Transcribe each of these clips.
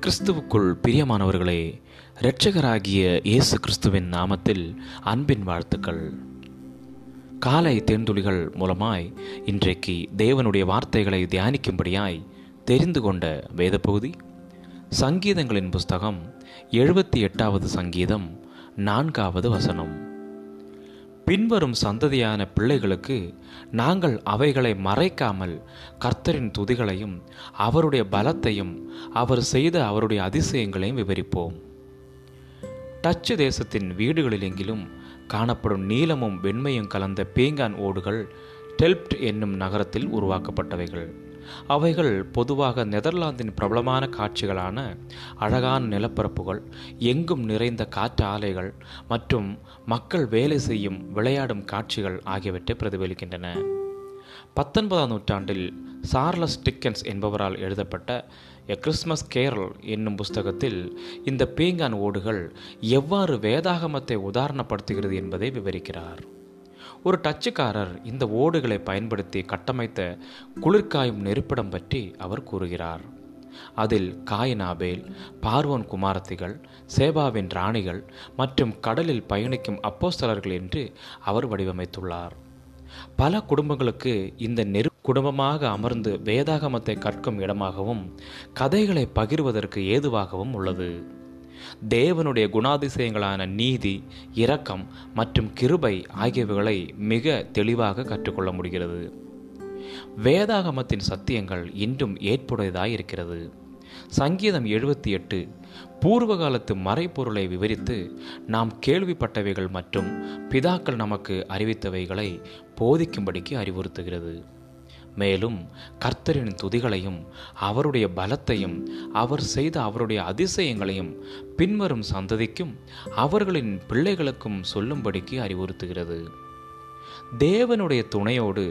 கிறிஸ்துவுக்குள் பிரியமானவர்களே இரட்சகராகிய இயேசு கிறிஸ்துவின் நாமத்தில் அன்பின் வாழ்த்துக்கள். காலை தேர்ந்துளிகள் மூலமாய் இன்றைக்கு தேவனுடைய வார்த்தைகளை தியானிக்கும்படியாய் தெரிந்து கொண்ட வேத பகுதி சங்கீதங்களின் புஸ்தகம் எழுபத்தி எட்டாவது சங்கீதம் நான்காவது வசனம். பின்வரும் சந்ததியான பிள்ளைகளுக்கு நாங்கள் அவைகளை மறைக்காமல் கர்த்தரின் துதிகளையும் அவருடைய பலத்தையும் அவர் செய்த அவருடைய அதிசயங்களையும் விவரிப்போம். டச்சு தேசத்தின் வீடுகளிலெங்கிலும் காணப்படும் நீளமும் வெண்மையும் கலந்த பீங்கான் ஓடுகள் டெல்ப்ட் என்னும் நகரத்தில் உருவாக்கப்பட்டவைகள். அவைகள் பொதுவாக நெதர்லாந்தின் பிரபலமான காட்சிகளான அழகான நிலப்பரப்புகள் எங்கும் நிறைந்த காற்று ஆலைகள் மற்றும் மக்கள் வேலை செய்யும் விளையாடும் காட்சிகள் ஆகியவற்றை பிரதிபலிக்கின்றன. பத்தொன்பதாம் நூற்றாண்டில் சார்லஸ் டிக்கன்ஸ் என்பவரால் எழுதப்பட்ட எ கிறிஸ்மஸ் கேரல் என்னும் புஸ்தகத்தில் இந்த பீங்கான் ஓடுகள் எவ்வாறு வேதாகமத்தை உதாரணப்படுத்துகிறது என்பதை விவரிக்கிறார். ஒரு டச்சுக்காரர் இந்த ஓடுகளை பயன்படுத்தி கட்டமைத்த குளிர்காயும் நெருப்பிடம் பற்றி அவர் கூறுகிறார். அதில் காயினாபேல் பார்வோன் குமாரத்திகள் சேபாவின் ராணிகள் மற்றும் கடலில் பயணிக்கும் அப்போஸ்தலர்கள் என்று அவர் வடிவமைத்துள்ளார். பல குடும்பங்களுக்கு இந்த நெரு குடும்பமாக அமர்ந்து வேதாகமத்தை கற்கும் இடமாகவும் கதைகளை பகிர்வதற்கு ஏதுவாகவும் உள்ளது. தேவனுடைய குணாதிசயங்களான நீதி இரக்கம் மற்றும் கிருபை ஆகியவைகளை மிக தெளிவாக கற்றுக்கொள்ள முடிகிறது. வேதாகமத்தின் சத்தியங்கள் இன்றும் ஏற்புடையதாய் இருக்கிறது. சங்கீதம் எழுபத்தி எட்டு பூர்வகாலத்து மறைப்பொருளை விவரித்து நாம் கேள்விப்பட்டவைகள் மற்றும் பிதாக்கள் நமக்கு அறிவித்தவைகளை போதிக்கும்படிக்கு அறிவுறுத்துகிறது. மேலும் கர்த்தரின் துதிகளையும் அவருடைய பலத்தையும் அவர் செய்த அவருடைய அதிசயங்களையும் பின்வரும் சந்ததிக்கும் அவர்களின் பிள்ளைகளுக்கும் சொல்லும்படிக்கு அறிவுறுத்துகிறது. தேவனுடைய துணையோடு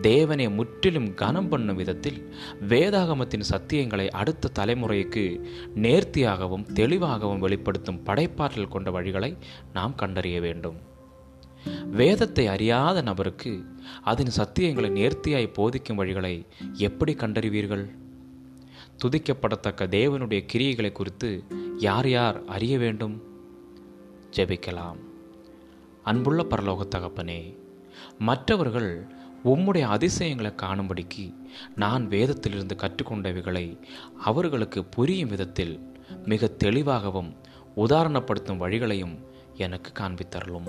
தேவனை முற்றிலும் கனம் பண்ணும் விதத்தில் வேதாகமத்தின் சத்தியங்களை அடுத்த தலைமுறைக்கு நேர்த்தியாகவும் தெளிவாகவும் வெளிப்படுத்தும் படைப்பாற்றல் கொண்ட வழிகளை நாம் கண்டறிய வேண்டும். வேதத்தை அறியாத நபருக்கு அதன் சத்தியங்களை நேர்த்தியாய் போதிக்கும் வழிகளை எப்படி கண்டறிவீர்கள்? துதிக்கப்படத்தக்க தேவனுடைய கிரியைகளை குறித்து யார் யார் அறிய வேண்டும்? ஜெபிக்கலாம். அன்புள்ள பரலோக தகப்பனே மற்றவர்கள் உம்முடைய அதிசயங்களை காணும்படிக்கு நான் வேதத்திலிருந்து கற்றுக்கொண்டவைகளை அவர்களுக்கு புரியும் விதத்தில் மிக தெளிவாகவும் உதாரணப்படுத்தும் வழிகளையும் எனக்கு காண்பித்தரலும்